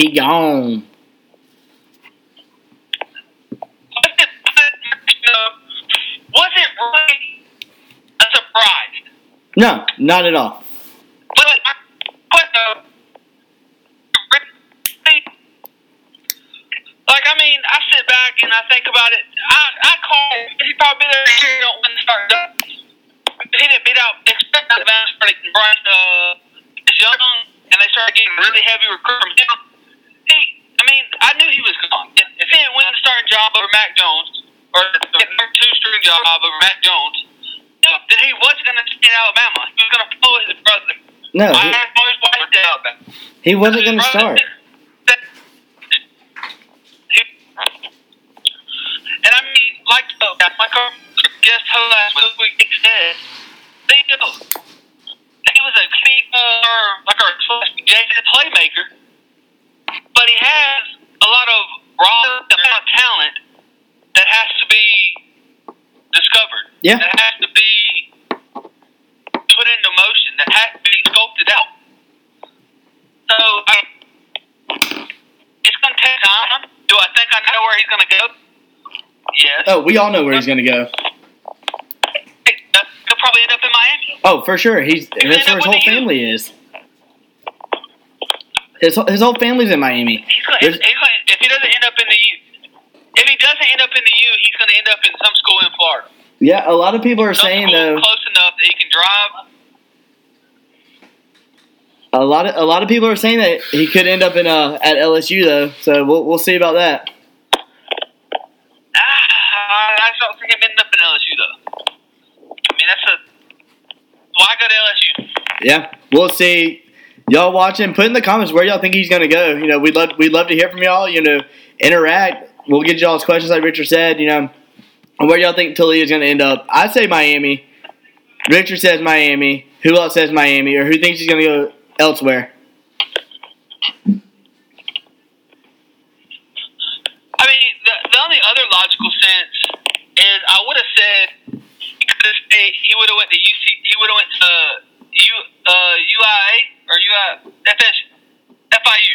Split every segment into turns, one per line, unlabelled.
He gone.
Was it, really a surprise?
No, not at all.
But, but uh, really, like I mean, I sit back and I think about it. I I call him. He probably been there here don't win the start. He didn't beat out expect out advance for Bryce uh, is young, and they started getting really heavy recruit from him. He, I mean, I knew he was gone. If, if he didn't win the starting job over Mac Jones or the number two string job over Mac Jones, then he wasn't going to stay in Alabama. He was going to follow his brother.
No,
I
he,
have always watched Alabama.
He wasn't going to start.
And I mean, like uh, like our guest host last week said, they he was a more like our jaded playmaker, but he has a lot of raw talent that has to be discovered.
Yeah.
That has to be put into motion. That has to be sculpted out. So I, it's going to take time. Do I think I know where he's going to go? Yes.
Oh, we all know where he's going to go.
He'll probably end up in Miami.
Oh, for sure. He's that's where his whole family is. His his whole family's in Miami.
He's gonna, he's gonna, if he doesn't end up in the U, if he doesn't end up in the U, he's going to end up in some school in Florida.
Yeah, a lot of people are
Some
saying though.
close enough that he can drive.
A lot of a lot of people are saying that he could end up in uh at LSU though. So we'll we'll see about that.
Ah, I just don't think him ending up in LSU though. I mean, that's a why go to LSU?
Yeah, we'll see. Y'all watching? Put in the comments where y'all think he's gonna go. You know, we'd love we'd love to hear from y'all. You know, interact. We'll get y'all's questions like Richard said. You know, where y'all think Taulia is gonna end up? I say Miami. Richard says Miami. Who else says Miami? Or who thinks he's gonna go elsewhere?
I mean, the, the only other logical sense is I would have said. He would have went to UC. He would have went to U uh, UIA or UI FS, FIU,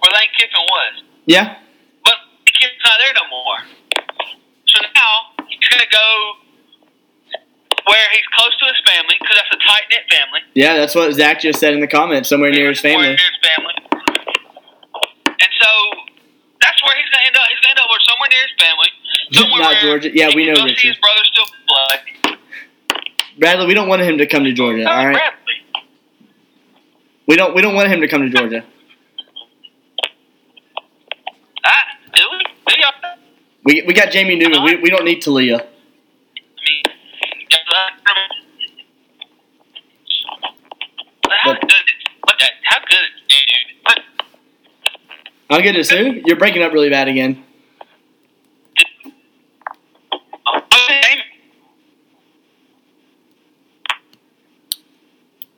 where Lane Kiffin was.
Yeah,
But Kiffin's not there no more. So now he's gonna go where he's close to his family because that's a tight knit family.
yeah. That's what Zach just said in the comments. Somewhere near his
Somewhere
family.
Near his family. And so that's where he's gonna end up. He's gonna end up where somewhere near his family. Somewhere
Not Georgia. Yeah, we know
go see
Richard.
his brother still play.
Bradley, we don't want him to come to Georgia. All right,
Bradley.
we don't we don't want him to come to Georgia.
Ah, do we? Do y'all?
We we got Jamie Newman. We we don't need Taulia.
I mean, how good? How good is dude? Look,
I'll get it, Sue. You're breaking up really bad again.
what's his name?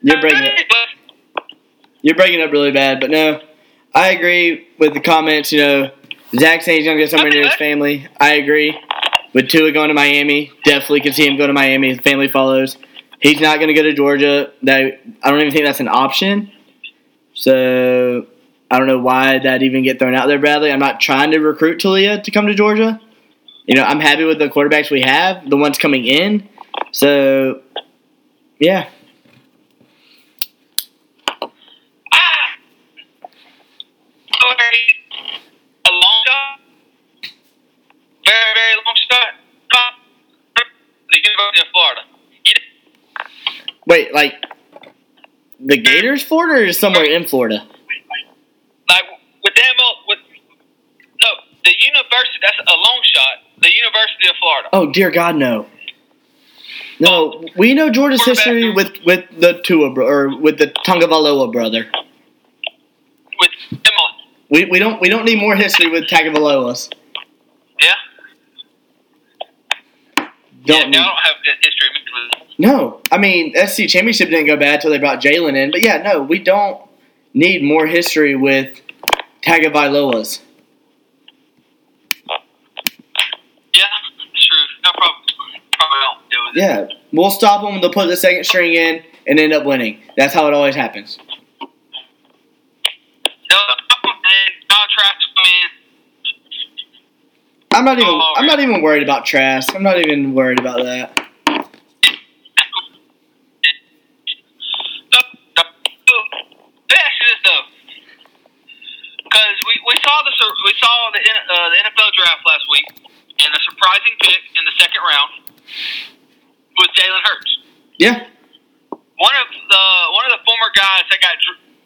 You're breaking up. You're breaking up really bad, but no, I agree with the comments. You know, Zach saying he's gonna go somewhere near his family. I agree. With Tua going to Miami, definitely can see him go to Miami. His family follows. He's not gonna go to Georgia. That I don't even think that's an option. So I don't know why that even get thrown out there, Bradley. I'm not trying to recruit Taulia to come to Georgia. You know, I'm happy with the quarterbacks we have, the ones coming in. So, yeah,
Ah! Very, a long shot. Very, very long shot. Top. The University of Florida. You
Wait, like the Gators, Florida, or somewhere in Florida?
like with them, uh, with no, the university. That's a long shot. The University of Florida.
Oh dear God, no. No, we know Georgia's history with with the Tua bro, or with the Tagovailoa brother.
With them, uh,
We, we don't we don't need more history with Tagovailoas.
Yeah.
Don't
yeah,
need-
no, I don't have history with it.
No, I mean SEC championship didn't go bad until they brought Jalen in. But yeah, no, we don't need more history with Tagovailoas.
Yeah, true. No problem. Probably don't deal with it.
Yeah, we'll stop them. They'll put the second string in and end up winning. That's how it always happens.
No, Donald Trask come in.
I'm not even. I'm not even worried about Trask. I'm not even worried about that.
No, no, Let me ask you this though, because we, we saw the we saw the uh, the NFL draft last week, and the surprising pick in the second round was Jalen Hurts.
Yeah,
One of the one of the former guys that got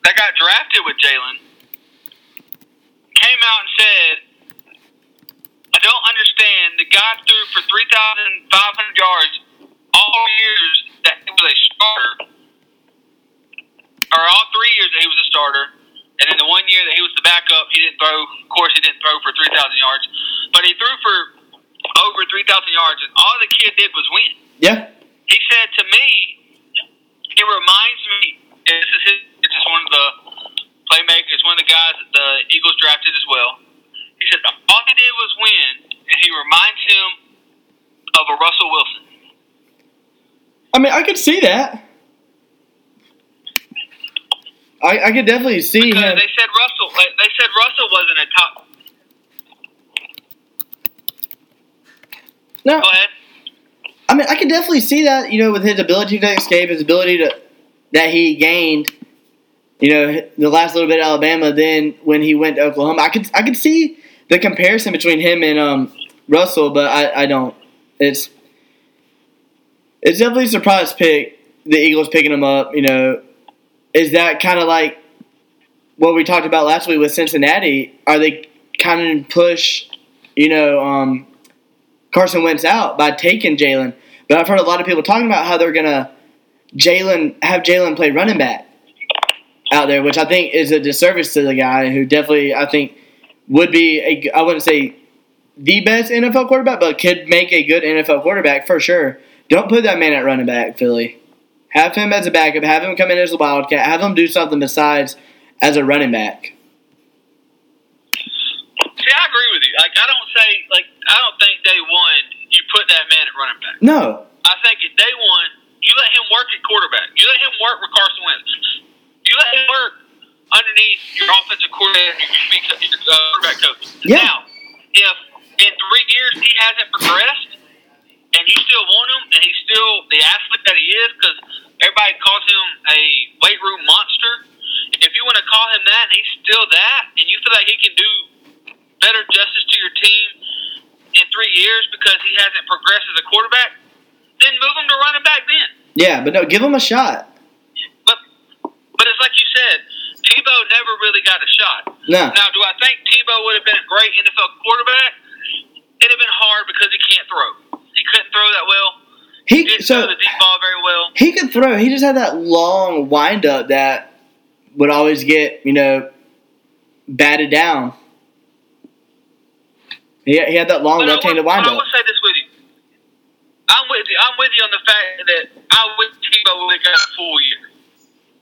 that got drafted with Jalen came out and said, "I don't understand. The guy threw for three thousand five hundred yards all years that he was a starter, or all three years that he was a starter, and then the one year that he was the backup, he didn't throw. Of course, he didn't throw for three thousand yards, but he threw for over three thousand yards, and all the kid did was win."
yeah,
he said to me, he reminds me. This is his. This is one of the playmakers, one of the guys that the Eagles drafted as well. He said all he did was win, and he reminds him of a Russell Wilson.
I mean, I could see that. I, I could definitely see
Because
him.
they said Russell. They said Russell wasn't a top.
No,
Go ahead.
I mean, I can definitely see that. You know, with his ability to escape, his ability to that he gained. You know, the last little bit of Alabama. Then when he went to Oklahoma, I could I could see the comparison between him and um, Russell, but I, I don't. It's it's definitely a surprise pick. The Eagles picking him up. You know, is that kind of like what we talked about last week with Cincinnati? Are they kind of push? You know, um, Carson Wentz out by taking Jalen. But I've heard a lot of people talking about how they're gonna Jalen have Jalen play running back out there, which I think is a disservice to the guy who definitely I think would be a I wouldn't say the best NFL quarterback, but could make a good NFL quarterback for sure. Don't put that man at running back, Philly. Have him as a backup. Have him come in as a wildcat. Have him do something besides as a running back.
See, I agree with you. Like, I don't say like I don't think day one you put that man at running back.
No,
I think at day one, you let him work at quarterback. You let him work with Carson Wentz. You let him work underneath your offensive coordinator, your, uh, quarterback coach.
Yeah.
Now, if in three years he hasn't progressed, and you still want him, and he's still the athlete that he is, because everybody calls him a weight room monster. If you want to call him that, and he's still that, and you feel like he can do better justice to your team in three years because he hasn't progressed as a quarterback, then move him to running back then.
Yeah, but no, give him a shot.
But but it's like you said, Tebow never really got a shot.
No,
Now, do I think Tebow would have been a great NFL quarterback? It'd have been hard because he can't throw. He couldn't throw that well.
he
Didn't
so
throw the deep ball very well.
he could throw. He just had that long windup that would always get you know batted down. He, he had that long left-handed
would-
wind
I would say this with you. I'm with you. I'm with you on the fact that I wish Tebow would have got a full year.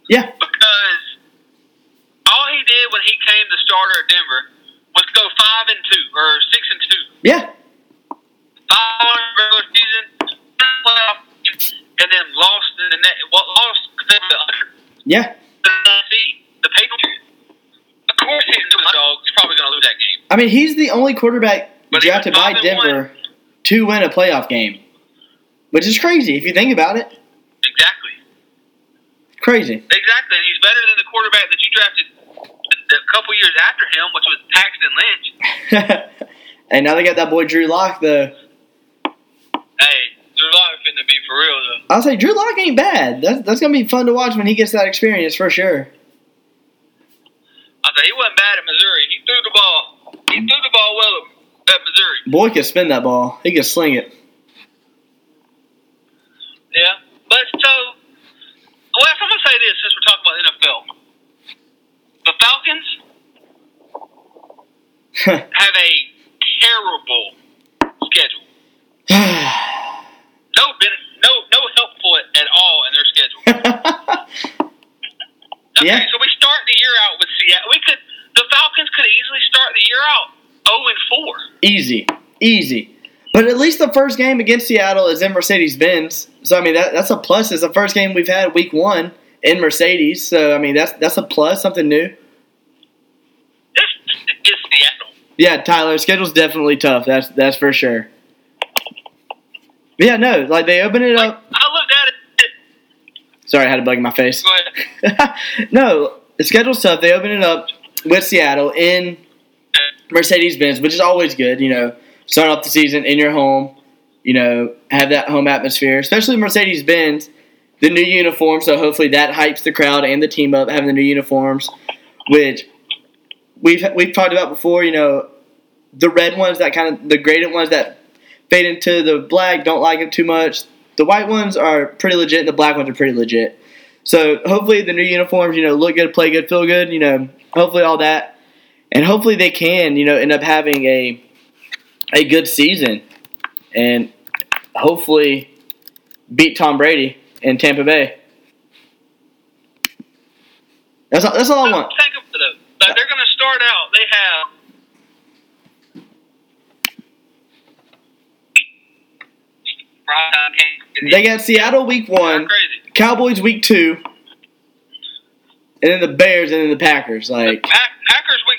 Yeah,
because all he did when he came the starter at Denver was go five and two or six and two.
yeah,
Five on regular season, playoff, and then lost in the net. Well, lost the
yeah.
the Patriots. Of course, he's doing dogs. He's probably going to lose that game.
I mean, he's the only quarterback
But
drafted by
and one.
Denver to win a playoff game, which is crazy if you think about it.
Exactly.
Crazy.
Exactly. And he's better than the quarterback that you drafted a couple years after him, which was Paxton Lynch.
and now they got that boy Drew Lock. The
Hey, Drew Lock finna be for real though.
I'll say Drew Lock ain't bad. That's that's gonna be fun to watch when he gets that experience for sure.
I said he wasn't bad at Missouri. He threw the ball. He threw the ball well at, at Missouri.
Boy can spin that ball. He can sling it.
Yeah. But so, well, I'm going to say this since we're talking about NFL. The Falcons have a terrible schedule. no, no, no helpful at all in their schedule. okay,
yeah.
so we start the year out with Seattle. We could the Falcons could easily start the year out zero and four.
Easy, easy. But at least the first game against Seattle is in Mercedes Benz. So I mean that that's a plus. It's the first game we've had week one in Mercedes. So I mean that's that's a plus, something new.
Is Seattle.
Yeah, Tyler, schedule's definitely tough. That's that's for sure. But yeah, no, like they open it
Like
up.
I looked at it.
Sorry, I had a bug in my face. No, the schedule's tough. They open it up with Seattle in Mercedes Benz, which is always good. You know, start off the season in your home. You know, have that home atmosphere, especially Mercedes Benz. The new uniform, so hopefully that hypes the crowd and the team up having the new uniforms, which we've we've talked about before. You know, the red ones that kind of the graded ones that fade into the black don't like them too much. The white ones are pretty legit, and the black ones are pretty legit. So hopefully the new uniforms, you know, look good, play good, feel good. You know, hopefully all that, and hopefully they can, you know, end up having a a good season, and hopefully beat Tom Brady in Tampa Bay. That's all, that's all I want.
It. Like they're going to start out. They have.
They got Seattle week one, Cowboys week two, and then the Bears and then the Packers. Like,
Pack, Packers week.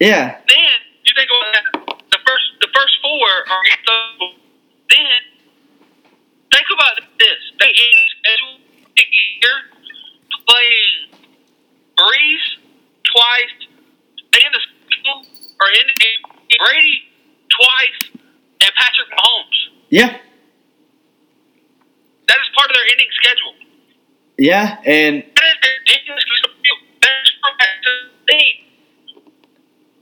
Yeah,
Then you think about that. The first, the first four are those. Then think about this. They schedule a year playing Brees twice. They in the schedule or in the game Brady twice and Patrick Mahomes.
yeah,
That is part of their ending schedule.
yeah, and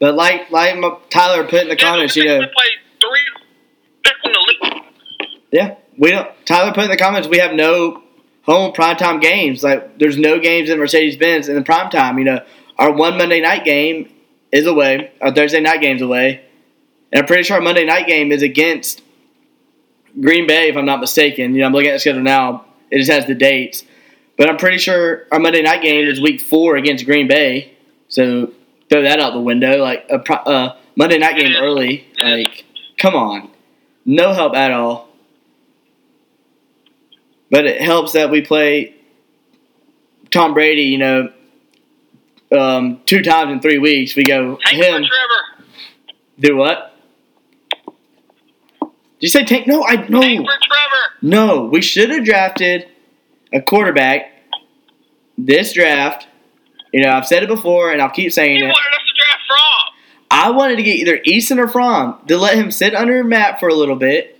but like like my, Tyler put in the comments, you know,
play three. In the league.
yeah, we don't. Tyler put in the comments, we have no home primetime games. Like, there's no games in Mercedes Benz in the primetime. You know, our one Monday night game is away. Our Thursday night game's away, and I'm pretty sure our Monday night game is against Green Bay, if I'm not mistaken. You know, I'm looking at the schedule now. It just has the dates, but I'm pretty sure our Monday night game is Week Four against Green Bay. So throw that out the window. Like a pro- uh, Monday night game early. Like, come on, no help at all. But it helps that we play Tom Brady. You know, um, two times in three weeks. We go
Tank
him.
for Trevor.
Do what? Did you say tank? No, I no.
Tank.
No, we should have drafted a quarterback this draft. You know, I've said it before, and I'll keep saying
He
it.
wanted us to draft from.
I wanted to get either Eason or Fromm to let him sit under Matt for a little bit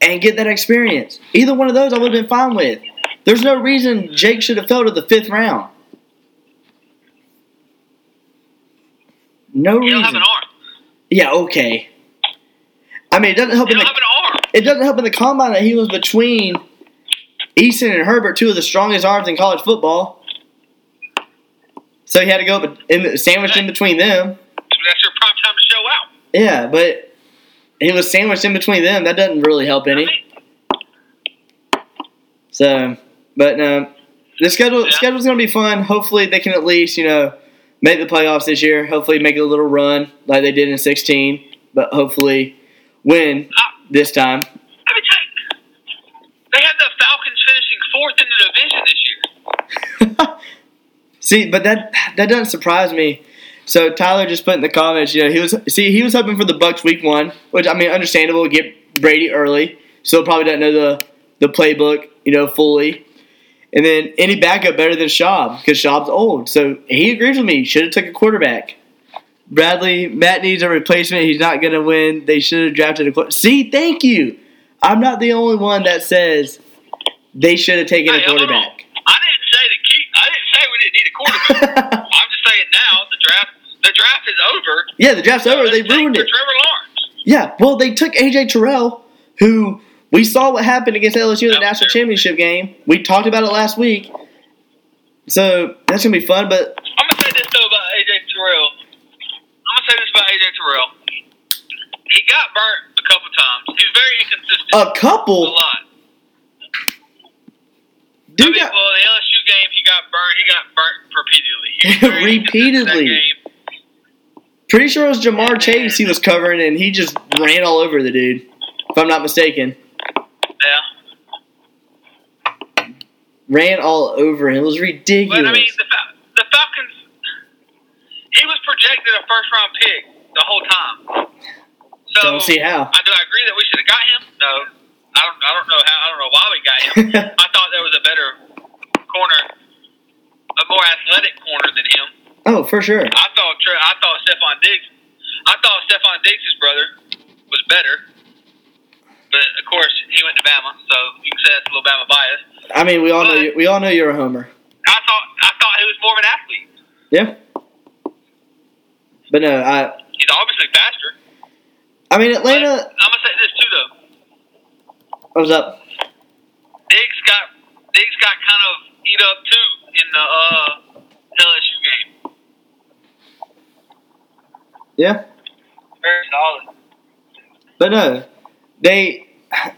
and get that experience. Either one of those I would have been fine with. There's no reason Jake should have fell to the fifth round. No
You don't have
reason.
an arm.
Yeah, okay. I mean, it doesn't help
You
in the
have an arm.
it doesn't help in the combine that he was between Eason and Herbert, two of the strongest arms in college football. So he had to go in, sandwiched in between them.
That's your prime time to show out.
Yeah, but he was sandwiched in between them. That doesn't really help any. So, but no, the schedule
Yeah.
schedule's gonna be fun. Hopefully, they can at least you know make the playoffs this year. Hopefully, make a little run like they did in sixteen. But hopefully, win ah. this time.
Let me tell you, they had the Falcons finishing fourth in the division this year.
See, but that that doesn't surprise me. So Tyler just put in the comments, you know, he was see he was hoping for the Bucks week one, which I mean understandable. Get Brady early, so probably doesn't know the the playbook, you know, fully. And then any backup better than Schaub because Schaub's old. So he agrees with me. Should have took a quarterback. Bradley Matt needs a replacement. He's not going to win. They should have drafted a quarterback. See, thank you. I'm not the only one that says they should have taken a quarterback.
I didn't say to keep. I didn't say we didn't need a quarterback. I'm just saying now the draft. The draft is over.
yeah, the draft's over. They ruined it.
Trevor Lawrence.
Yeah, well, they took AJ Terrell, who we saw what happened against LSU in the
That
national championship game. We talked about it last week. So that's gonna be fun, but
I'm gonna say this though about AJ Terrell. I'm gonna say this about AJ Terrell. he got burnt a couple times. He was very inconsistent.
A couple.
a lot. I
dude.
mean,
got-
well, the LSU game, he got burnt. He got burnt repeatedly. He was very inconsistent that
Repeatedly. Pretty sure it was Ja'Marr Chase he was covering, and he just ran all over the dude. If I'm not mistaken,
Yeah.
ran all over him. It was ridiculous.
But I mean, the, the Falcons. He was projected a first round pick the whole time. So
Don't see how.
I do I agree that we should have got him? No, I don't. I don't know how. I don't know why we got him. I thought there was a better corner, a more athletic corner than him.
oh, for sure.
I thought. I thought Stefon Diggs. I thought Stefon Diggs' brother was better. But of course, he went to Bama, so you can say that's a little Bama bias.
I mean, we all know you, we all know you're a homer.
I thought. I thought he was more of an athlete.
Yeah. But no, I
He's obviously faster.
I mean
But
Atlanta.
I'm gonna say this too, though.
What was up?
Diggs got Diggs got kind of eat up too in the uh, LSU game.
Yeah.
Very solid.
But no, they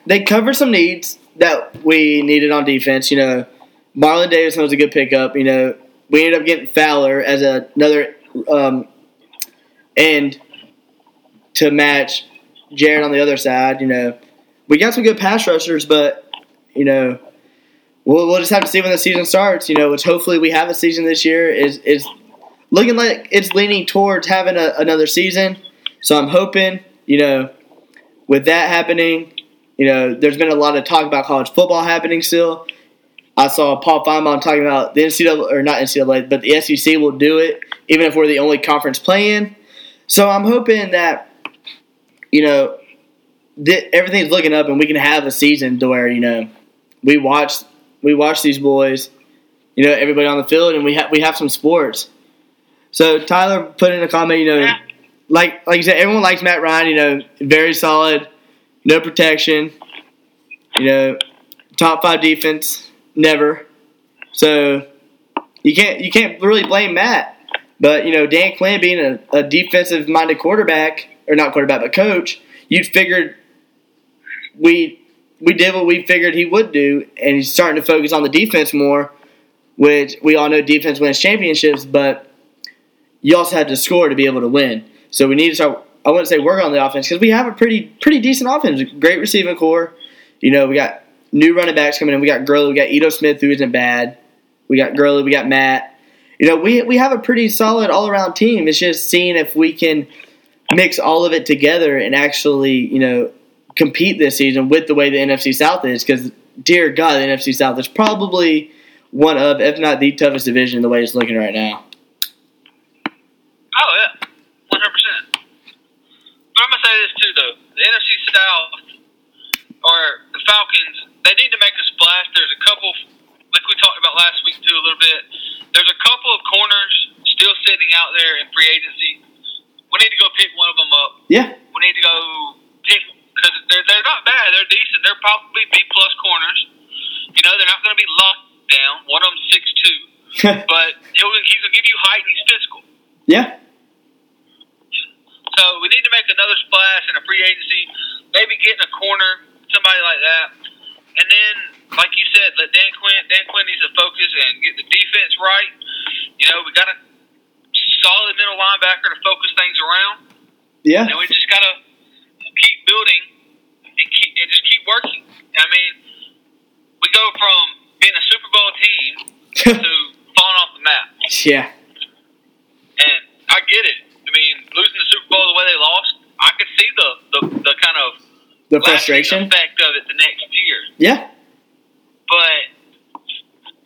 they covered some needs that we needed on defense. You know, Marlon Davidson was a good pickup. You know, we ended up getting Fowler as a, another um, end to match Jarrett on the other side. You know, we got some good pass rushers, but you know, we'll, we'll just have to see when the season starts. You know, which hopefully we have a season this year is is looking like it's leaning towards having a, another season. So I'm hoping, you know, with that happening, you know, there's been a lot of talk about college football happening still. I saw Paul Finebaum talking about the NCAA, or not NCAA, but the SEC will do it, even if we're the only conference playing. So I'm hoping that, you know, that everything's looking up and we can have a season to where, you know, we watch we watch these boys, you know, everybody on the field and we have we have some sports. So Tyler put in a comment, you know,
Yeah.
like like you said, everyone likes Matt Ryan. You know, very solid, no protection. You know, top five defense, never. So you can't you can't really blame Matt. But you know, Dan Quinn being a, a defensive minded quarterback or not quarterback but coach, you'd figured we we did what we figured he would do, and he's starting to focus on the defense more, which we all know defense wins championships, but you also had to score to be able to win. So we need to start. I wouldn't say work on the offense because we have a pretty pretty decent offense. Great receiving corps. You know, we got new running backs coming in. We got Gurley. We got Ito Smith, who isn't bad. We got Gurley. We got Matt. You know, we we have a pretty solid all around team. It's just seeing if we can mix all of it together and actually, you know, compete this season with the way the NFC South is. Because, dear God, the NFC South is probably one of, if not the toughest division, the way it's looking right now.
Oh yeah, one hundred percent. But I'm gonna say this too, though: the NFC South or the Falcons, they need to make a splash. There's a couple, like we talked about last week too, a little bit. There's a couple of corners still sitting out there in free agency. We need to go pick one of them up.
Yeah,
We need to go pick because they're they're not bad. They're decent. They're probably B plus corners. You know, they're not going to be locked down. One of them six two, but he'll he's gonna give you height and he's physical.
yeah,
So we need to make another splash in a free agency. Maybe get a corner, somebody like that. And then, like you said, let Dan Quinn. Dan Quinn needs to focus and get the defense right. You know, we got a solid middle linebacker to focus things around,
yeah.
and we just gotta keep building and just keep working. I mean, we go from being a Super Bowl team to falling off the map.
yeah,
And I get it. I mean, losing the Super Bowl the way they lost, I could see the the, the kind of
the frustration.
effect of it the next year.
Yeah,
But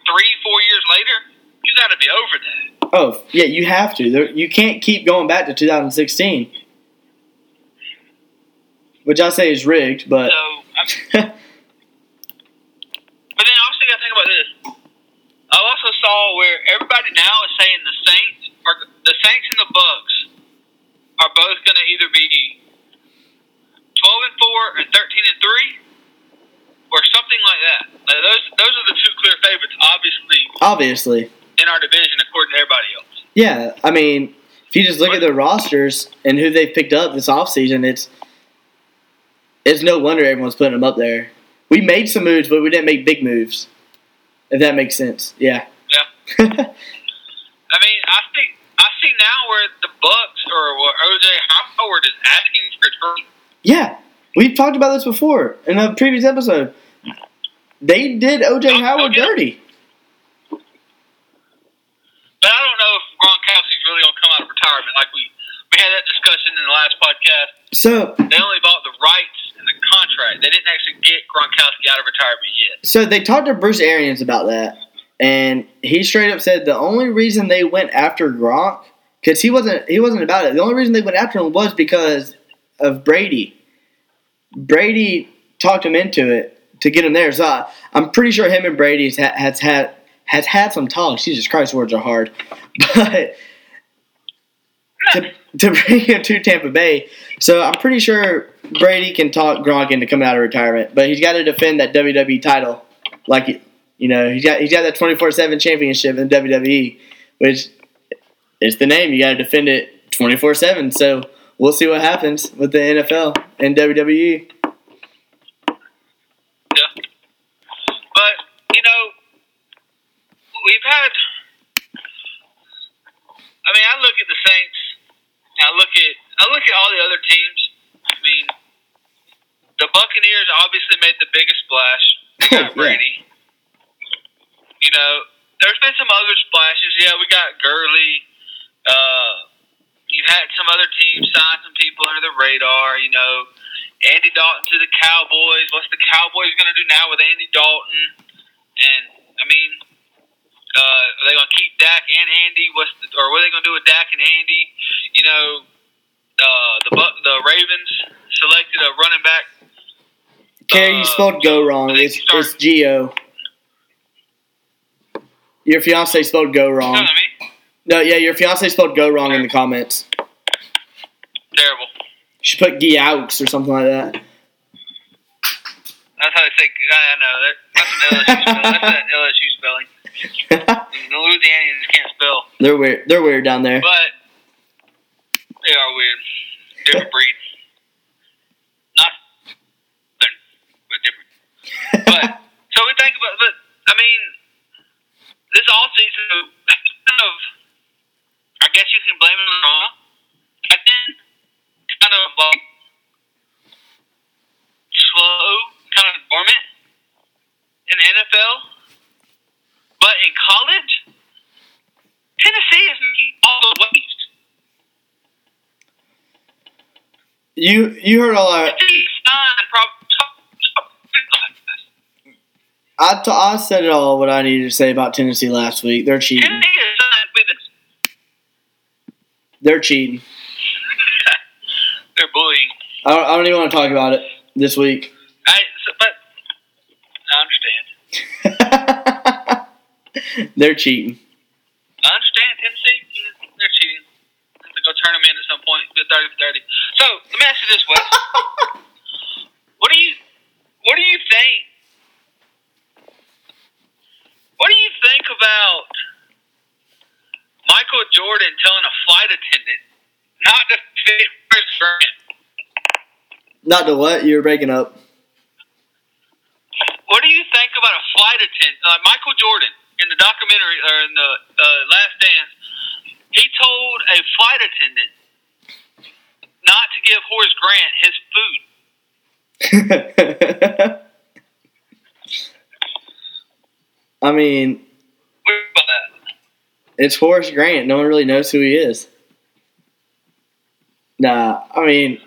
three, four years later, you got to be over that.
oh yeah, you have to. You can't keep going back to 2016, which I say is rigged. But
So, but then also, you got to think about this. I also saw where everybody now is saying the Saints or the Saints and the Bucks are both going to either be twelve and four and thirteen and three, or something like that. Like those those are the two clear favorites, obviously,
obviously,
in our division according to everybody else.
yeah. I mean, if you just look at their rosters and who they've picked up this offseason, it's it's no wonder everyone's putting him up there. We made some moves, but we didn't make big moves. If that makes sense, yeah.
Yeah. I mean, I think I see now where the Bucks or where OJ Howard is asking for trade.
yeah, we've talked about this before in a previous episode. They did OJ
Oh,
Howard
okay.
dirty.
But I don't know if Gronkowski's really gonna come out of retirement. Like we we had that discussion in the last podcast.
So,
They only bought the rights and the contract. They didn't actually get Gronkowski out of retirement yet.
so they talked to Bruce Arians about that, and he straight up said the only reason they went after Gronk because he wasn't he wasn't about it. The only reason they went after him was because of Brady. Brady talked him into it to get him there. So I, I'm pretty sure him and Brady has, ha- has had has had some talks. Jesus Christ, words are hard, but to, to bring him to Tampa Bay. So I'm pretty sure Brady can talk Gronk into coming out of retirement, but he's got to defend that WWE title. Like you know, he's got he's got that 24 seven championship in WWE, which is the name. You got to defend it 24 seven. So we'll see what happens with the NFL and. WWE.
Yeah. But, you know, we've had I mean, I look at the Saints, I look at I look at all the other teams. I mean the Buccaneers obviously made the biggest splash. They got. Brady. You know, there's been some other splashes. Yeah, we got Gurley. Uh, you had some other teams sign some people under the radar. You know, Andy Dalton to the Cowboys. What's the Cowboys going to do now with Andy Dalton? And I mean, uh, are they going to keep Dak and Andy? What's the, or what are they going to do with Dak and Andy? You know, uh, the the Ravens selected a running back.
Carrie, you
Uh,
spelled go wrong. It's
start-
it's Geo. Your fiance spelled go
You
wrong.
I mean?
No, yeah, your fiance spelled go wrong in the comments.
Terrible.
She put Geaux or something like that.
That's how they say. I know that. That's an LSU spelling. That's an LSU spelling. The Louisianians can't spell,
they're weird. They're weird down there.
but they are weird. Different breed. Not different, but different. But so we think about. But I mean, this all season kind of. I guess you can blame it on Roma. And then kind of like slow, kind of dormant in the NFL. But in college, Tennessee is all the waves.
You you heard all our.
Tennessee signed probably top, top
I, t- I said it all what I needed to say about Tennessee last week. They're cheating.
Tennessee is signed.
They're cheating.
They're bullying.
I don't, I don't even want to talk about it this week.
I, but I understand.
They're cheating.
I understand Tennessee. yeah, They're cheating. Have to go turn them in at some point. Be a thirty for thirty. So you this, Wes. what do you What do you think? What do you think about Michael Jordan telling a flight attendant not to fit Chris Grant?
Not to what? You were breaking up.
What do you think about a flight attendant, uh, Michael Jordan, in the documentary or in the uh, Last Dance? He told a flight attendant to give Horace Grant his food.
I mean, it's Horace Grant. No one really knows who he is. Nah, I mean,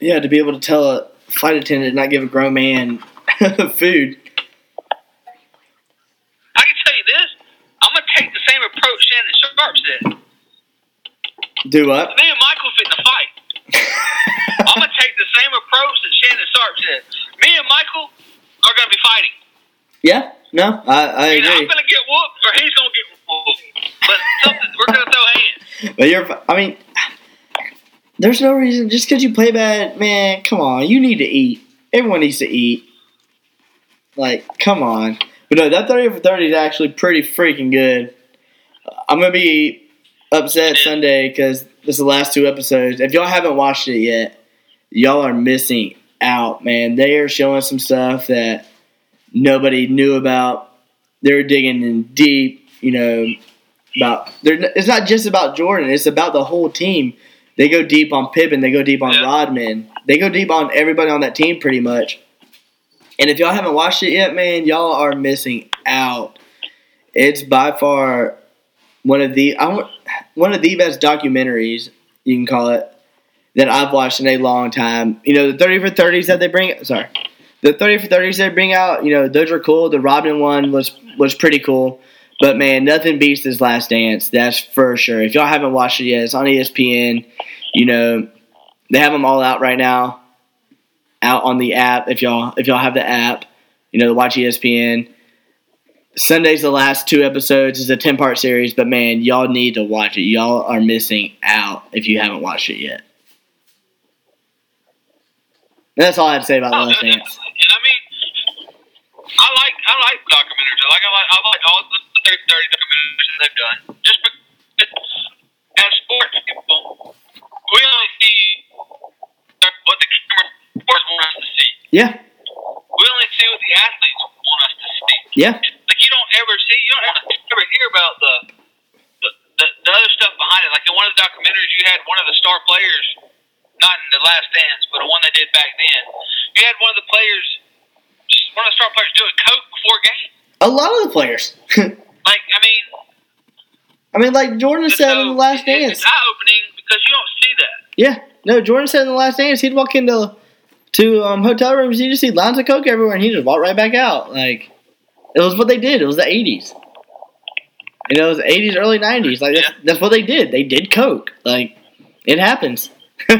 Yeah, to be able to tell a flight attendant not give a grown man food.
I can tell you this. I'm gonna take the same approach Shannon Sharpe said.
Do what?
Me and Michael fit in a fight. I'm gonna take the same approach that Shannon Sharpe said. Me and Michael are gonna be fighting.
Yeah. No, I, I agree.
Either I'm gonna get whooped, or he's gonna get whooped. But something, we're gonna throw hands.
But you're, I mean, there's no reason just because you play bad, man. Come on, you need to eat. Everyone needs to eat. Like, come on. But no, that thirty for thirty is actually pretty freaking good. I'm gonna be upset Sunday because this is the last two episodes. If y'all haven't watched it yet, y'all are missing out, man. They are showing some stuff that nobody knew about. They're digging in deep, you know, about. It's not just about Jordan. It's about the whole team. They go deep on Pippen. They go deep on yeah. Rodman. They go deep on everybody on that team, pretty much. And if y'all haven't watched it yet, man, y'all are missing out. It's by far one of the I one of the best documentaries you can call it that I've watched in a long time. You know, the thirty for thirties that they bring. Sorry, the thirty for thirties they bring out. You know, those are cool. The Rodman one was was pretty cool. But man, nothing beats this Last Dance. That's for sure. If y'all haven't watched it yet, it's on ESPN. You know, they have them all out right now, out on the app. If y'all if y'all have the app, you know, watch ESPN. Sunday's the last two episodes. It's a ten part series, but man, y'all need to watch it. Y'all are missing out if you haven't watched it yet. And that's all I have to say about
oh,
the Last oh,
Dance. And I mean, I like I like documentaries. Like I like, I like all the 30, 30 documentaries that they've done. Just because, as sports people, we only see what the camera sports want us to see.
Yeah.
We only see what the athletes want us to see.
Yeah.
Like you don't ever see, you don't ever hear about the the, the, the other stuff behind it. Like in one of the documentaries, you had one of the star players not in the last dance, but one they did back then. You had one of the players, one of the star players, doing coke before game.
A lot of the players.
like I mean,
I mean, like Jordan said so in the last
it,
dance.
It's eye opening because you don't see that.
Yeah, no. Jordan said in the last dance he'd walk into to um, hotel rooms, you just see lines of coke everywhere, and he just walked right back out. Like it was what they did. It was the '80s. You know, it was '80s, early '90s. Like that's, yeah. that's what they did. They did coke. Like it happens.
yeah,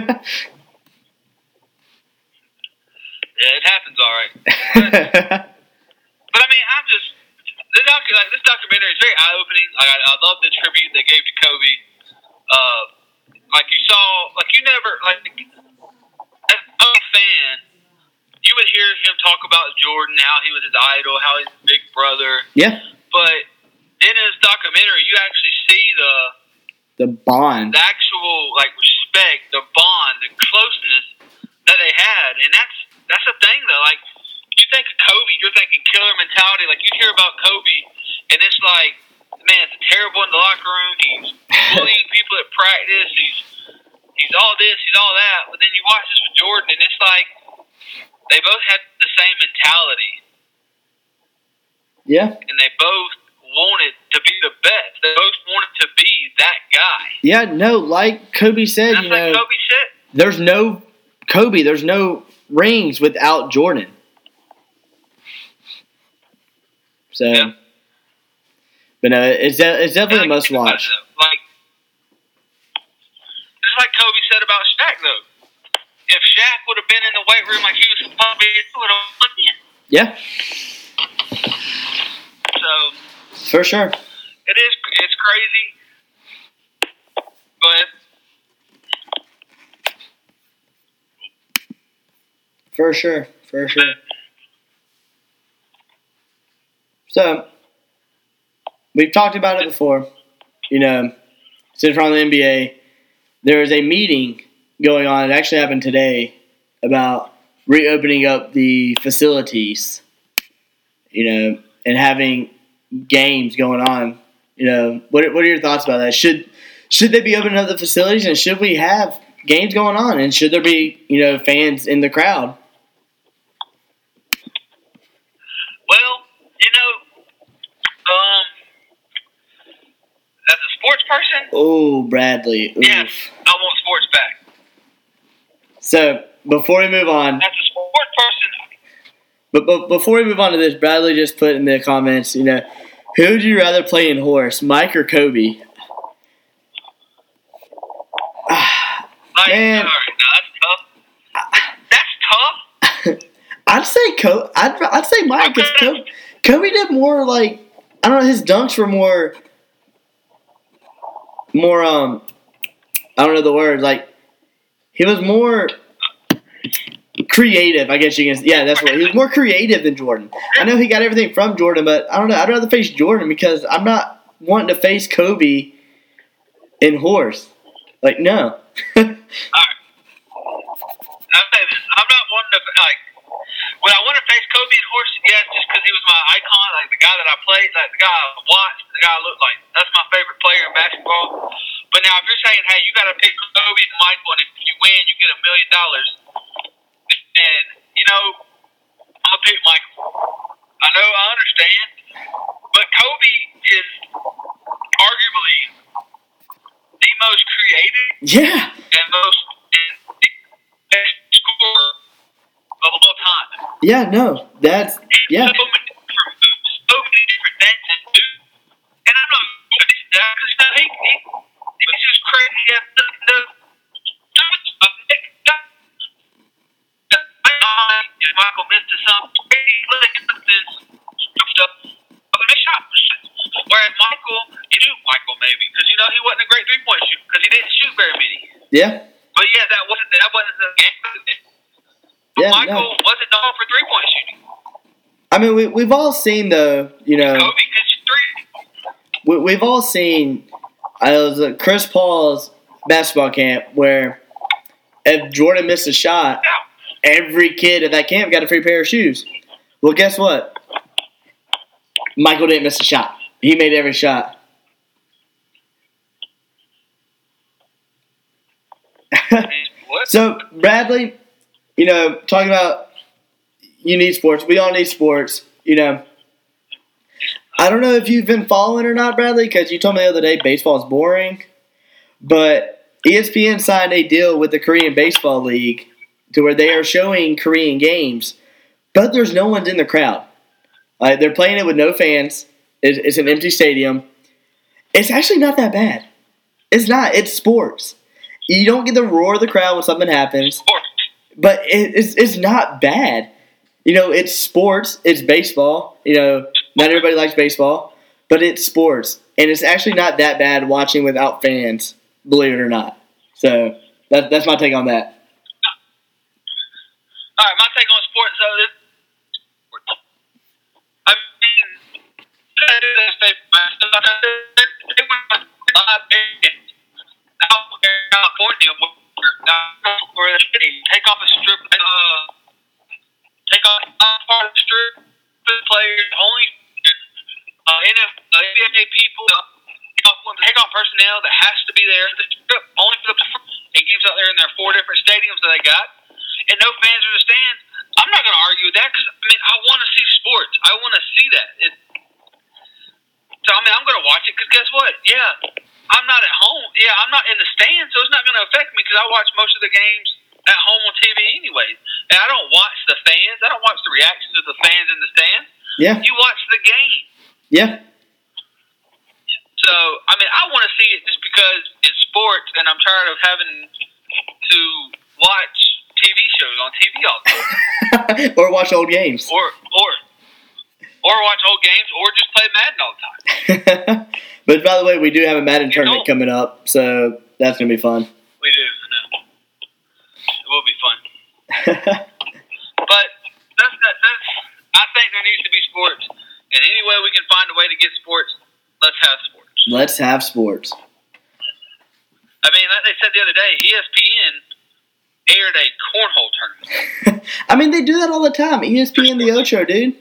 it happens all right. but I mean, I'm just the docu like this documentary is very eye opening. Like I, I love the tribute they gave to Kobe. Uh, like you saw, like you never like as a fan, you would hear him talk about Jordan, how he was his idol, how he's his big brother.
Yeah.
But in his documentary, you actually see the
the bond,
the actual like respect, the bond, the closeness that they had, and that's that's the thing though. Like you think of Kobe, you're thinking killer mentality. Like you hear about Kobe, and it's like, man, it's terrible in the locker room. He's bullying people at practice. He's he's all this, he's all that. But then you watch this with Jordan, and it's like they both had the same mentality.
Yeah.
And they both wanted to be the best. They both wanted to be that guy.
Yeah, no, like Kobe said, you know,
Kobe said.
there's no Kobe, there's no rings without Jordan. So, yeah. but no, it's de- it's definitely like, a must watch.
Like, it's like Kobe said about Shaq, though. If Shaq would have been in the weight room like he was supposed to be, it would have won in.
Yeah.
So
for sure.
It is. It's crazy. Ahead.
For sure. For sure. So, we've talked about it before. You know, since we're on the NBA, there is a meeting going on. It actually happened today about reopening up the facilities. You know, and having games going on. You know, what what are your thoughts about that? Should should they be opening up the facilities and should we have games going on and should there be you know fans in the crowd?
Well, you know, um, as a sports person,
oh Bradley,
Oof. yes, I want sports back.
So before we move on,
as a sports person.
But, but before we move on to this, Bradley just put in the comments, you know, who would you rather play in horse, Mike or Kobe?
Mike, Man, no, that's tough. That's tough.
I'd say Kobe. I'd, I'd say Mike. Cause Kobe, Kobe did more like I don't know. His dunks were more, more um I don't know the words. Like he was more creative. I guess you can. Yeah, that's what he was more creative than Jordan. I know he got everything from Jordan, but I don't know. I'd rather face Jordan because I'm not wanting to face Kobe in horse. Like no.
Say this. I'm not to like when I want to face Kobe in horse. Yes, just because he was my icon, like the guy that I played, like the guy I watched, the guy I looked like. That's my favorite player in basketball. But now, if you're saying, hey, you got to pick Kobe and Michael, and if you win, you get a million dollars, then you know I'm gonna pick Michael. I know, I understand, but Kobe is arguably the most creative
Yeah.
and most best scorer of time.
Yeah. No. That's yeah.
So many so many different. And I'm not at that because he, he, he was just crazy. He had the, the, if Michael missed or something, he look at this stuff. I mean, they shot. Whereas Michael, you knew Michael maybe because you know he wasn't a great three point shooter because he didn't shoot very many.
Yeah.
But yeah, that wasn't that wasn't the game. But
Yeah,
Michael
no.
wasn't known for three point shooting.
I mean, we we've all seen the you know
Kobe three.
we, we've all seen it was at Chris Paul's basketball camp where if Jordan missed a shot,
Yeah.
every kid at that camp got a free pair of shoes. Well, guess what? Michael didn't miss a shot. He made every shot. So Bradley, you know, talking about you need sports. We all need sports. You know, I don't know if you've been following or not, Bradley, because you told me the other day baseball is boring. But ESPN signed a deal with the Korean Baseball League to where they are showing Korean games, but there's no one's in the crowd. Like they're playing it with no fans. It's, it's an empty stadium. It's actually not that bad. It's not. It's sports. You don't get the roar of the crowd when something happens,
Sports.
But it, it's it's not bad. You know, it's sports. It's baseball. You know, not everybody likes baseball, but it's sports, and it's actually not that bad watching without fans. Believe it or not. So that, that's my take on that.
All right, my take on sports. This, I mean, out California where the city take off a strip, uh, take off part of the strip. The players only uh, NF, uh, NBA people. Uh, take off take off personnel that has to be there. The strip only for the and games out there in their four different stadiums that they got and no fans in the stands, I'm not going to argue with that because I mean I want to see sports. I want to see that. It, so I mean I'm going to watch it because guess what? Yeah, I'm not at home. Yeah, I'm not in the stands, so it's not going to affect me because I watch most of the games at home on TV anyway. And I don't watch the fans. I don't watch the reactions of the fans in the stands.
Yeah,
You watch the game.
yeah,
So I mean I want to see it just because it's sports, and I'm tired of having to watch TV shows on TV all time.
or watch old games.
or or or watch old games, or just play Madden all the time.
but by the way, we do have a Madden tournament
don't.
coming up, so that's gonna be fun.
We do. I. It will be fun, but that's that, that's. I think there needs to be sports, and any way we can find a way to get sports, let's have sports.
Let's have sports.
I mean, like they said the other day, ESPN aired a cornhole tournament,
I mean, they do that all the time. ESPN the Ocho, dude.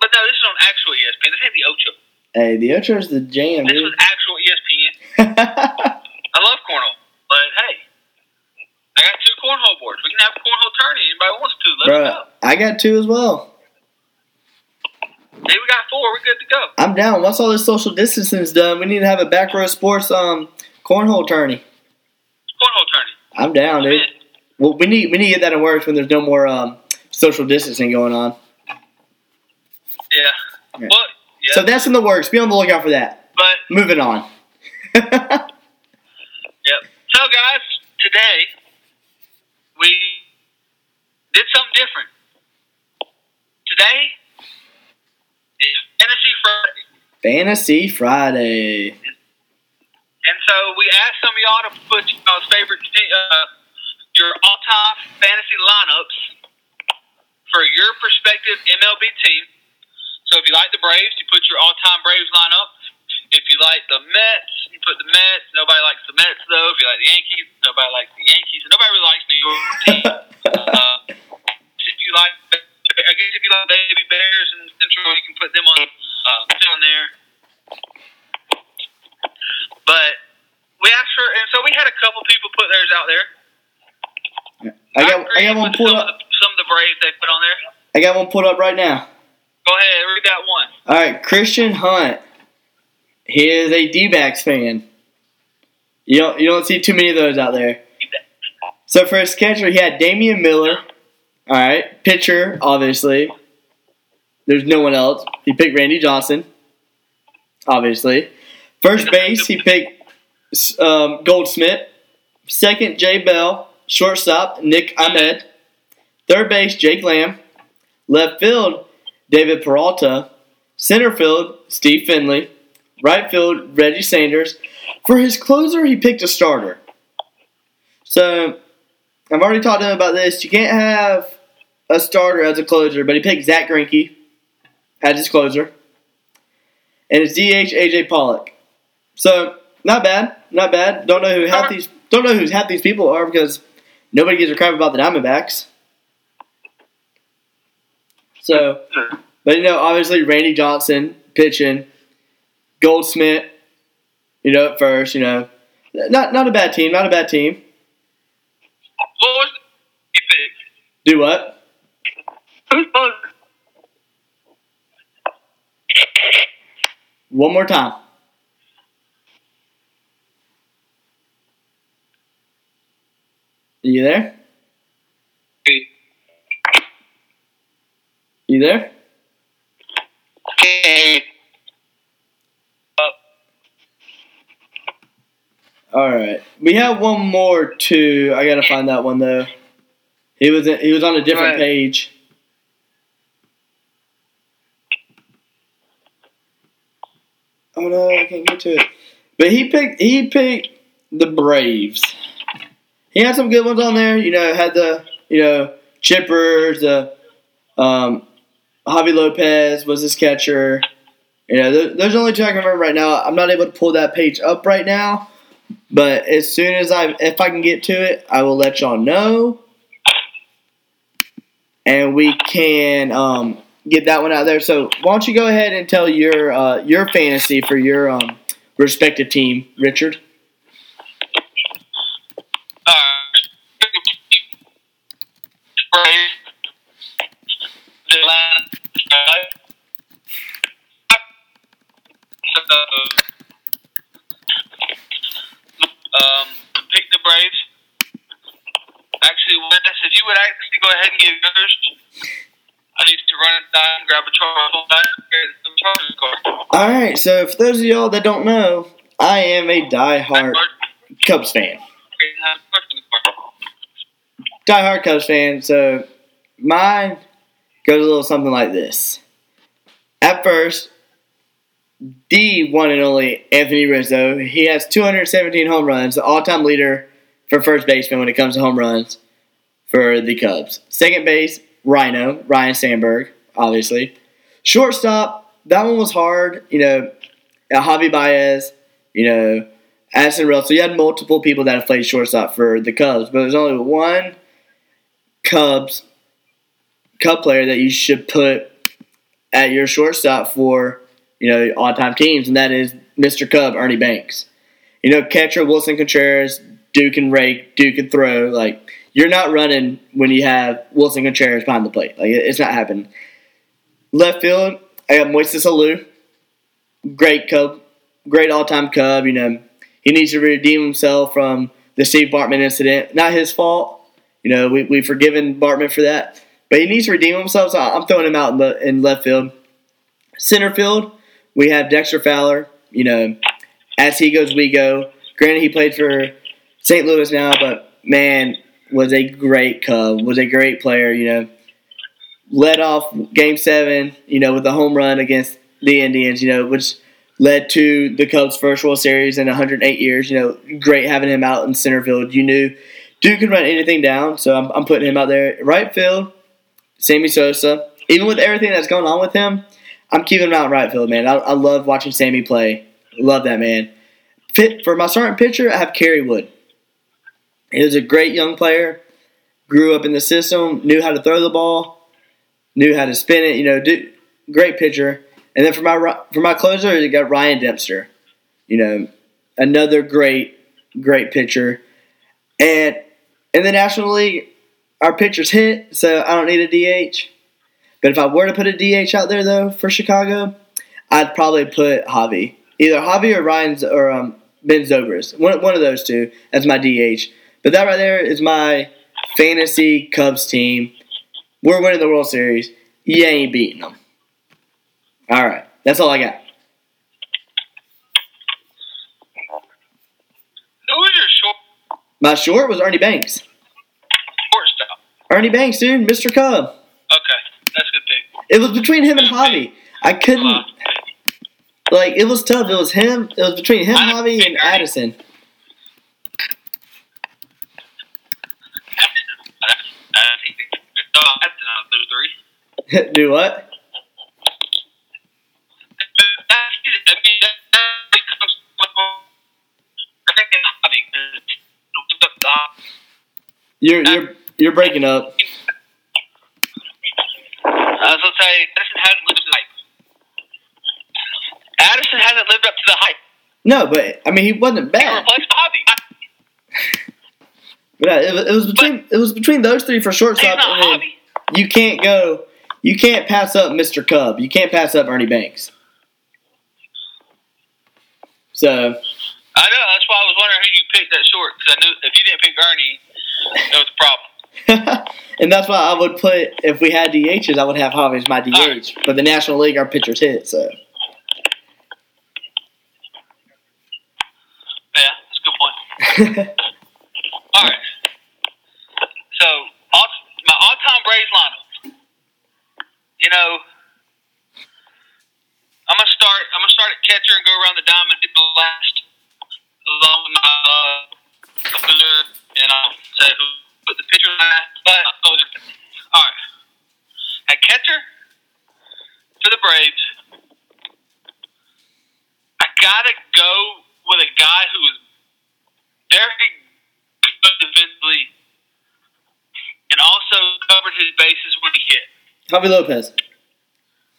But no, this is on actual ESPN. This ain't the Ocho.
Hey, the Ocho's the jam,
This
dude.
was actual ESPN. I love cornhole, but hey, I got two cornhole boards. We can have a cornhole tourney. Anybody wants to? Let me
Bro,
know.
I got two as well.
Hey, we got four. We're good to go.
I'm down. Once all this social distancing's done, we need to have a back row sports um cornhole tourney.
Cornhole tourney.
I'm down, dude. Well, we need we need to get that in works when there's no more um social distancing going on.
Yeah. Well, yeah.
So that's in the works. Be on the lookout for that.
but
Moving on.
Yep. So, guys, today we did something different. Today is Fantasy Friday,
Fantasy Friday.
and so we we ought to put you know, favorite uh, your all-time fantasy lineups for your prospective MLB team. So if you like the Braves, you put your all-time Braves lineup. If you like the Mets, you put the Mets. Nobody likes the Mets though. If you like the Yankees, nobody likes the Yankees. Nobody really likes New York team. uh, if you like, I guess if you like Baby Bears and Central, you can put them on uh, down there. But we asked for, and so we had a couple people put theirs out there.
I got I got one pulled
some
up.
Of the, some of the Braves they put on there.
I got one pulled up right now.
Go ahead, read that one.
All right, Christian Hunt. He is a D-backs fan. You don't you don't see too many of those out there. So for his catcher, he had Damian Miller. All right, pitcher, obviously. There's no one else. He picked Randy Johnson. Obviously, first base he picked um, Goldschmidt. Second, Jay Bell. Shortstop, Nick Ahmed. Third base, Jake Lamb. Left field, David Peralta. Center field, Steve Finley. Right field, Reggie Sanders. For his closer, he picked a starter. So, I've already talked to him about this. You can't have a starter as a closer, but he picked Zach Greinke as his closer. And it's DH AJ Pollock. So, not bad. Not bad. Don't know who half uh-huh. these don't know who half these people are because nobody gives a crap about the Diamondbacks. So, but you know, obviously Randy Johnson pitching, Goldschmidt, you know, at first, you know, not not a bad team, not a bad team.
What was you picked?
Do what? One more time. Are you there? You there?
Okay.
All right. We have one more too. I gotta find that one though. He was he was on a different page. Oh no, I can't get to it. But he picked he picked the Braves. He had some good ones on there. You know, had the you know chippers. The um, Javi Lopez was his catcher. You know, th- those are only two I can remember right now. I'm not able to pull that page up right now. But as soon as I, if I can get to it, I will let y'all know, and we can um, get that one out there. So why don't you go ahead and tell your uh, your fantasy for your um, respective team, Richard?
Uh, Braves. Atlanta. So, um, pick the Braves. Actually, Wes, if you would actually go ahead and give yours, I need to run inside and grab a Charles Charles card.
All right. So for those of y'all that don't know, I am a diehard Cubs fan. diehard Cubs fan, so mine goes a little something like this. At first, the one and only Anthony Rizzo, he has 217 home runs, the all-time leader for first baseman when it comes to home runs for the Cubs. Second base, Ryno, Ryne Sandberg, obviously. Shortstop, that one was hard. You know, uh, Javi Baez, you know, Addison Russell. You had multiple people that have played shortstop for the Cubs, but there's only one Cubs Cub player that you should put at your shortstop for you know all time teams, and that is Mr. Cub Ernie Banks. You know, catcher Willson Contreras, Duke and rake, Duke and throw. Like you're not running when you have Willson Contreras behind the plate. Like it's not happening. Left field, I got Moises Alou, great Cub, great all time Cub. You know, he needs to redeem himself from the Steve Bartman incident. Not his fault. You know, we, we've forgiven Bartman for that. But he needs to redeem himself, so I'm throwing him out in, the, in left field. Center field, we have Dexter Fowler. You know, as he goes, we go. Granted, he played for St. Louis now, but man, was a great Cub, was a great player. You know, led off Game Seven. You know, with the home run against the Indians. You know, which led to the Cubs' first World Series in 108 years. You know, great having him out in center field. You knew Duke can run anything down, so I'm, I'm putting him out there. Right field, Sammy Sosa. Even with everything that's going on with him, I'm keeping him out in right field, man. I, I love watching Sammy play. Love that man. For my starting pitcher, I have Kerry Wood. He was a great young player. Grew up in the system, knew how to throw the ball, knew how to spin it. You know, do, great pitcher. And then for my for my closer, you got Ryan Dempster. You know, another great great pitcher. And in the National League, our pitchers hit, so I don't need a DH. But if I were to put a DH out there though for Chicago, I'd probably put Javi, either Javi or Ryan's or um, Ben Zobrist, one one of those two as my DH. But that right there is my fantasy Cubs team. We're winning the World Series. You ain't beating them. All right, that's all I got.
Who is your short?
My short was Ernie Banks.
Shortstop.
Ernie Banks, dude, Mr. Cub.
Okay, that's a good pick.
It was between him and Javi. I couldn't like it was tough. It was him. It was between him,
pick
and. Addison.
I think it's uh, that's another three.
Do what?
I mean, that, that comes with I think it's hobby. what?
You're you're you're breaking up.
I was gonna say Addison hasn't lived up to the hype. Addison hasn't lived up to the hype.
No, but I mean he wasn't
He
bad.
replaced Bobby.
But uh, it, was- it was between it was between those three for shortstop.
not
And
Hobby.
you can't go. You can't pass up Mr. Cub. You can't pass up Ernie Banks. So
I know. That's why I was wondering who you picked that short because I knew if you didn't pick Ernie, that was a problem.
and that's why I would put if we had DHs, I would have Javi as my DH.
Alright.
But the National League, our pitchers hit. So
Yeah, that's a good point. All right. So, all, my all-time Braves lineup. You know, I'm gonna start. I'm gonna start at catcher and go around the diamond, hit the last, along with my uh, and I'll say who put the pitcher last. But oh, all right. At catcher for the Braves, I gotta go with a guy who is very good defensively and also covered his bases when he hit.
Javi Lopez.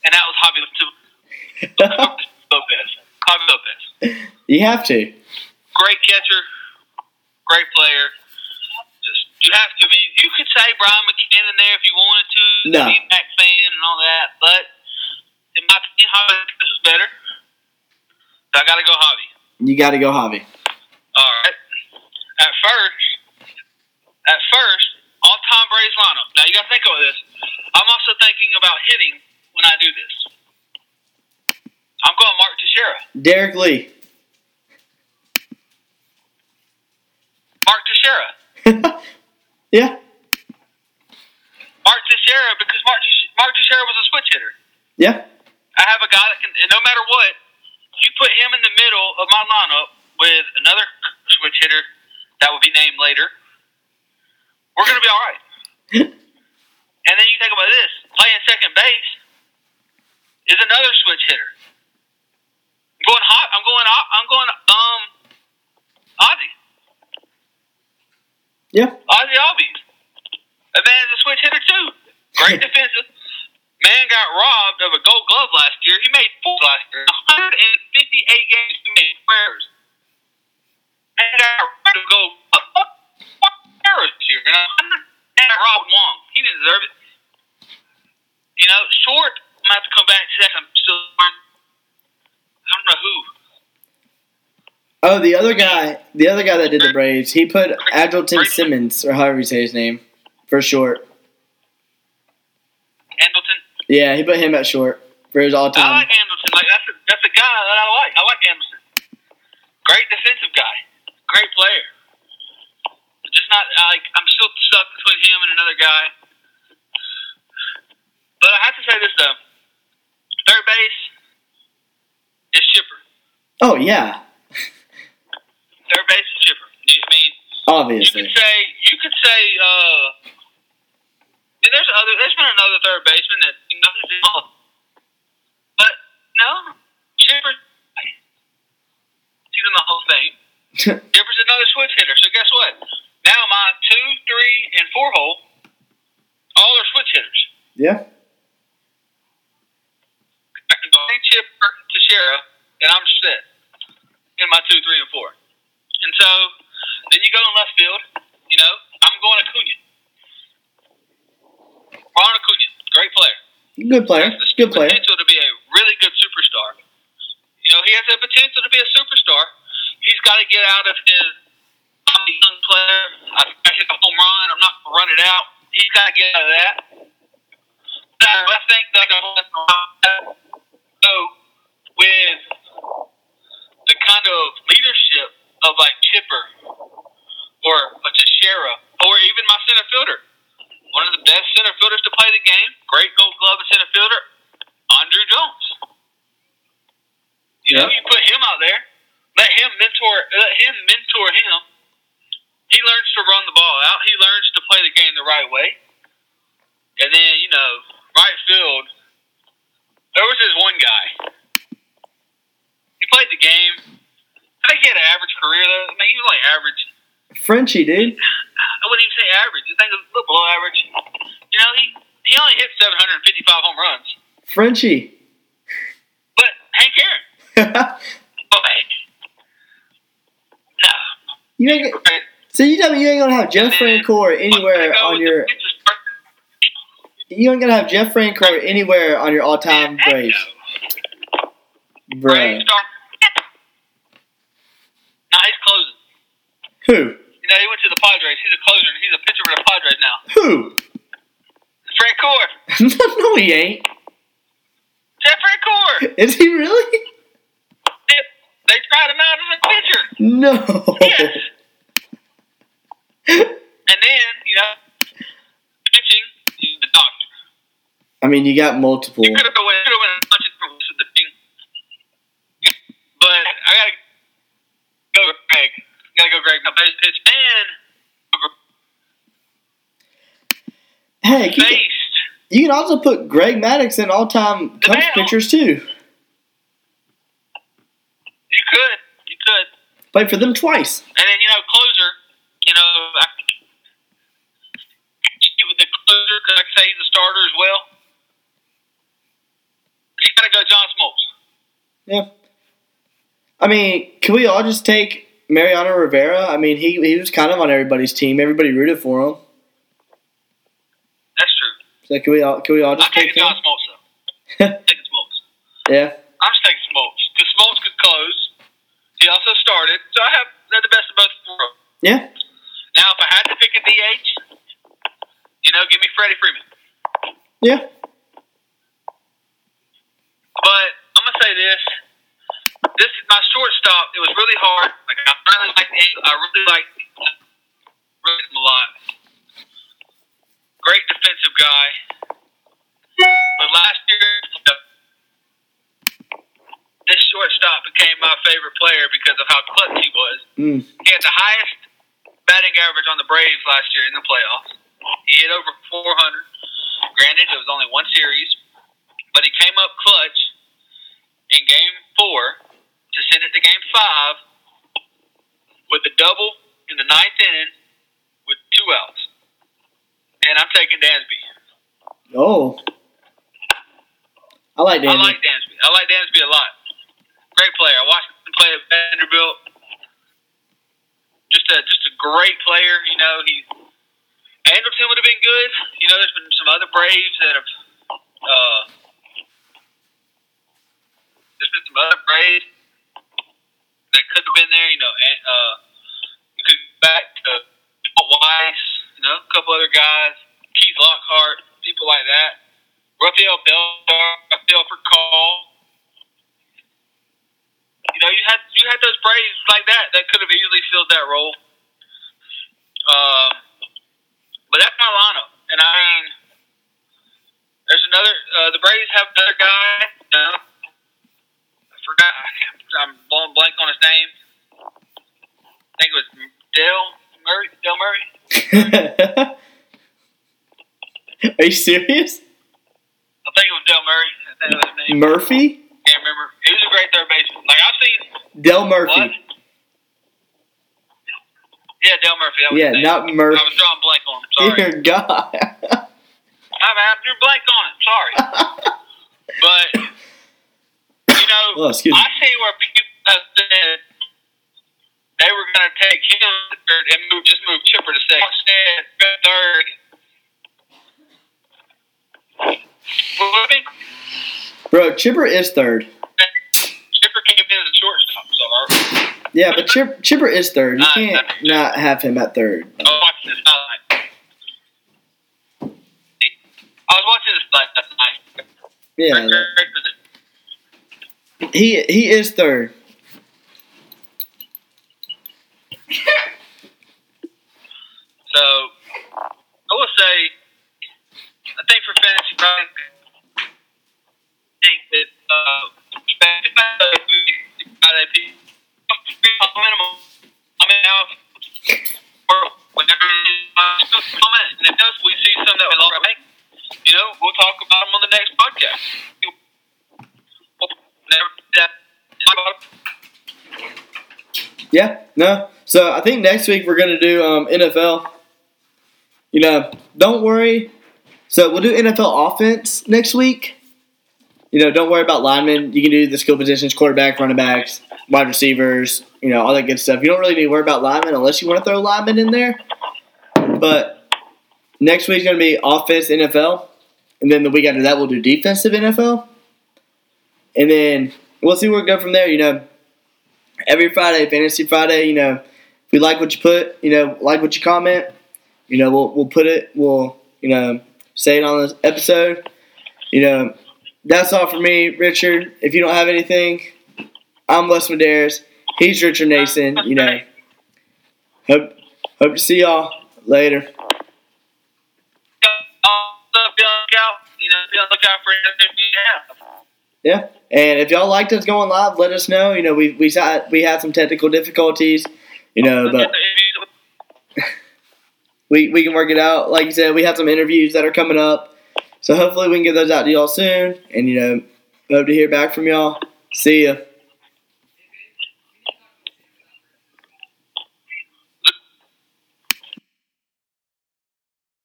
And that was Javi Lopez. Javi Lopez.
you have to.
Great catcher, great player. Just you have to. I mean, you could say Brian McCann in there if you wanted to.
No.
He's back fan and all that, but in my opinion, Javi Lopez is better. So I got to go Javi.
You got to go Javi.
All right. At first, at first, all-time Braves lineup. Now you got to think about this. I'm also thinking about hitting when I do this. I'm going Mark Teixeira.
Derrek Lee.
Mark Teixeira.
yeah.
Mark Teixeira because Mark, Mark Teixeira was a switch hitter.
Yeah.
I have a guy that can, and no matter what, you put him in the middle of my lineup with another switch hitter that will be named later. We're going to be all right. And then you think about this: playing second base is another switch hitter. I'm going hot. I'm going. I'm going. Um, Ozzy.
Yeah.
Ozzy Albies. That man's a switch hitter too. Great defensive. Man got robbed of a Gold Glove last year. He made four last year. 158 games he made squares. Man got robbed of Gold Glove. This year. You know, got robbed one. He didn't deserve it. You know, short. I'm gonna have to come back to that. I'm still. I don't know who.
Oh, the other guy, the other guy that did the Braves, he put Adrilton Simmons, or however you say his name, for short.
Handleton.
Yeah, he put him at short for his all-time.
I like Anderson. Like that's a, that's a guy that I like. I like Anderson. Great defensive guy. Great player. Not like I'm still stuck between him and another guy. But I have to say this though. Third base is oh
yeah,
Third base is chipper. You, I mean, you
obviously.
could say you could say. uh and there's other. There's been another third baseman that you he's involved. but no, chipper. He's in the whole thing. Chipper's another switch hitter. So guess what? Now my two, three, and four hole, all are switch hitters.
yeah,
I can go chipper to Shara, and I'm set in my two, three, and four. And so then you go in left field. You know, I'm going Acuna. Ron Acuna, great player.
good player,
Has the
good player.
potential to be a really good superstar. You know, he has the potential to be a superstar. He's got to get out of his. I'm a young player. I, hit a home run. I'm not going to run it out. He's got to get out of that. I think that so with the kind of leadership of like Chipper or a Teixeira or even my center fielder, one of the best center fielders to play the game, great Gold Glove center fielder, Andruw Jones. You know,
Yeah.
you put him out there, let him mentor, let him mentor him. He learns to run the ball out. He learns to play the game the right way. And then, you know, right field, there was this one guy. He played the game. I think he had an average career, though. I mean, he was only average.
Frenchie, dude.
I wouldn't even say average. I think it was a little below average. You know, he, he only hit 755 home runs.
Frenchie.
But Hank Aaron, boy, no.
you
Right.
So you tell me you ain't gonna have Jeff Francoeur anywhere
But I go
on your
the pitches first.
you ain't gonna have Jeff Francoeur anywhere on your all time
Heck
Braves, bruh.
Braves he's closing.
Who?
You know, he went to the Padres. He's a closer. He's a pitcher for the Padres now.
Who?
Francoeur.
no, he ain't.
Jeff Francoeur.
Is he really?
They, they tried him out as a pitcher.
No.
Yes. And then, you know, pitching, he's the doctor.
I mean, you got multiple.
You could have went, could have went a bunch of different ways with the team. But I gotta go Greg. Gotta go Greg. My base pitch and
Hey, you can, you can also put Greg Maddux in all time Cubs pitchers too.
You could. You could.
Played for them twice.
And then, you know, closer, you know, I with the closer because I can say he's a starter as well. You gotta go John Smoltz.
Yeah. I mean, can we all just take Mariano Rivera? I mean, he he was kind of on everybody's team. Everybody rooted for him.
That's true.
So can we all can we all just take
taking? John Smoltz though. Taking Smoltz.
yeah.
I'm just taking Smoltz because Smoltz could close. He also started, so I have the best of both worlds.
Yeah.
Now, if I had to pick a DH, you know, give me Freddie Freeman.
Yeah.
But I'm gonna say this: this is my shortstop. It was really hard. Like I really like, I really like, really him a lot. Great defensive guy. But last year, this shortstop became my favorite player because of how clutch he was.
Mm.
He had the highest batting average on the Braves last year in the playoffs. He hit over 400. Granted, it was only one series, but he came up clutch in Game Four to send it to Game Five with a double in the ninth inning with two outs. And I'm taking Dansby.
Oh. I like
Dansby.
I
like Dansby. I like Dansby a lot. Great player. I watched him play at Vanderbilt. Just a just a great player. You know, he Anderson would have been good. You know, there's been some other Braves that have. Uh, there's been some other Braves that could have been there. You know, and, uh, you could back to Weiss. You know, a couple other guys, Keith Lockhart, people like that. Rafael Bell, Rafael Furcal. You know, you had you had those Braves like that that could have easily filled that role. Um, but that's my lineup, and I mean, there's another. Uh, the Braves have another guy. No, I forgot. I'm blowing blank on his name. I think it was Dale Murray. Dale Murray.
Are you serious?
I think it was Dale Murray. I think that was his name.
Murphy?
Can't remember. He was a great third baseman. Like I've seen.
Del Murphy.
What? Yeah, Dale Murphy.
Yeah, not Murphy.
I was drawing blank on him. Sorry.
Dear God.
I'm after blank on it. Sorry. but you know,
Oh.
I see where people have said they were going to take him third and move, just move Chipper to second. Instead, third. Well,
Bro, Chipper is third.
Chipper came in as a shortstop. So,
Yeah, but Chip, Chipper is third. You
Uh,
can't not have him at third.
I was watching this highlight. I was watching this last night.
Yeah, that- he he is third.
So I will say, I think for fantasy, I think that uh,
no. So I think next week we're gonna do um, NFL. You know, don't worry. So we'll do NFL offense next week. You know, don't worry about linemen. You can do the skill positions: quarterback, running backs, wide receivers. You know, all that good stuff. You don't really need to worry about linemen unless you want to throw linemen in there. But next week's gonna be offense NFL, and then the week after that we'll do defensive NFL, and then we'll see where we go from there. You know, every Friday, Fantasy Friday. You know, if we like what you put, you know, like what you comment, you know, we'll we'll put it, we'll you know, say it on this episode. You know, that's all for me, Richard. If you don't have anything, I'm Les Medeiros. He's Richard Nason. You know, hope hope to see y'all later.
You know, be on the lookout for anything you have.
Yeah, and if y'all liked us going live, let us know. You know, we we had we had some technical difficulties. You know, but we, we can work it out. Like you said, we have some interviews that are coming up. So hopefully we can get those out to y'all soon. And, you know, hope to hear back from y'all. See ya.